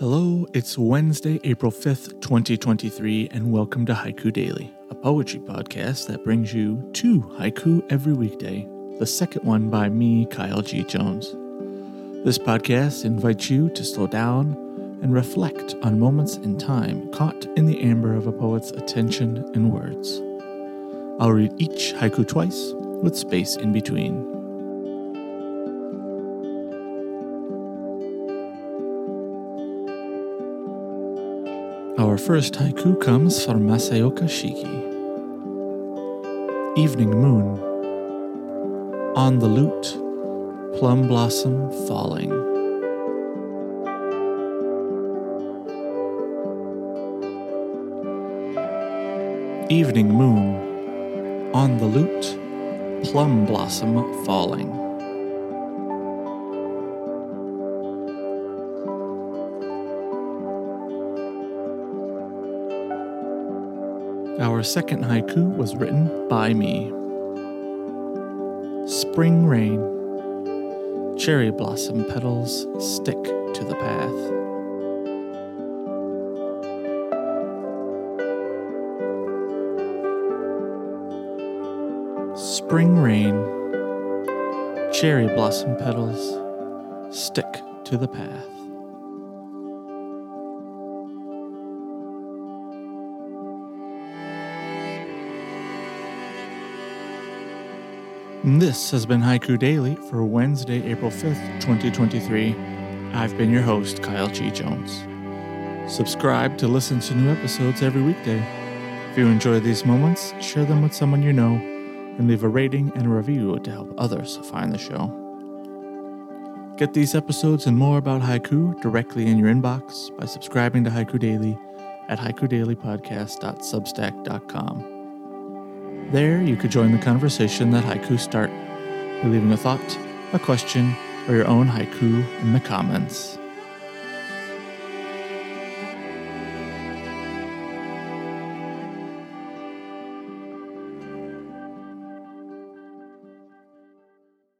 Hello, it's Wednesday, April 5th, 2023, and welcome to Haiku Daily, a poetry podcast that brings you two haiku every weekday, the second one by me, Kyle G. Jones. This podcast invites you to slow down and reflect on moments in time caught in the amber of a poet's attention and words. I'll read each haiku twice with space in between. Our first haiku comes from Masaoka Shiki. Evening Moon. On the lute, plum blossom falling. Evening Moon. On the lute, plum blossom falling. Our second haiku was written by me. Spring rain. Cherry blossom petals stick to the path. Spring rain. Cherry blossom petals stick to the path. This has been Haiku Daily for Wednesday, April 5th, 2023. I've been your host, Kyle G. Jones. Subscribe to listen to new episodes every weekday. If you enjoy these moments, share them with someone you know and leave a rating and a review to help others find the show. Get these episodes and more about haiku directly in your inbox by subscribing to Haiku Daily at haikudailypodcast.substack.com. There, you could join the conversation that haiku start by leaving a thought, a question, or your own haiku in the comments.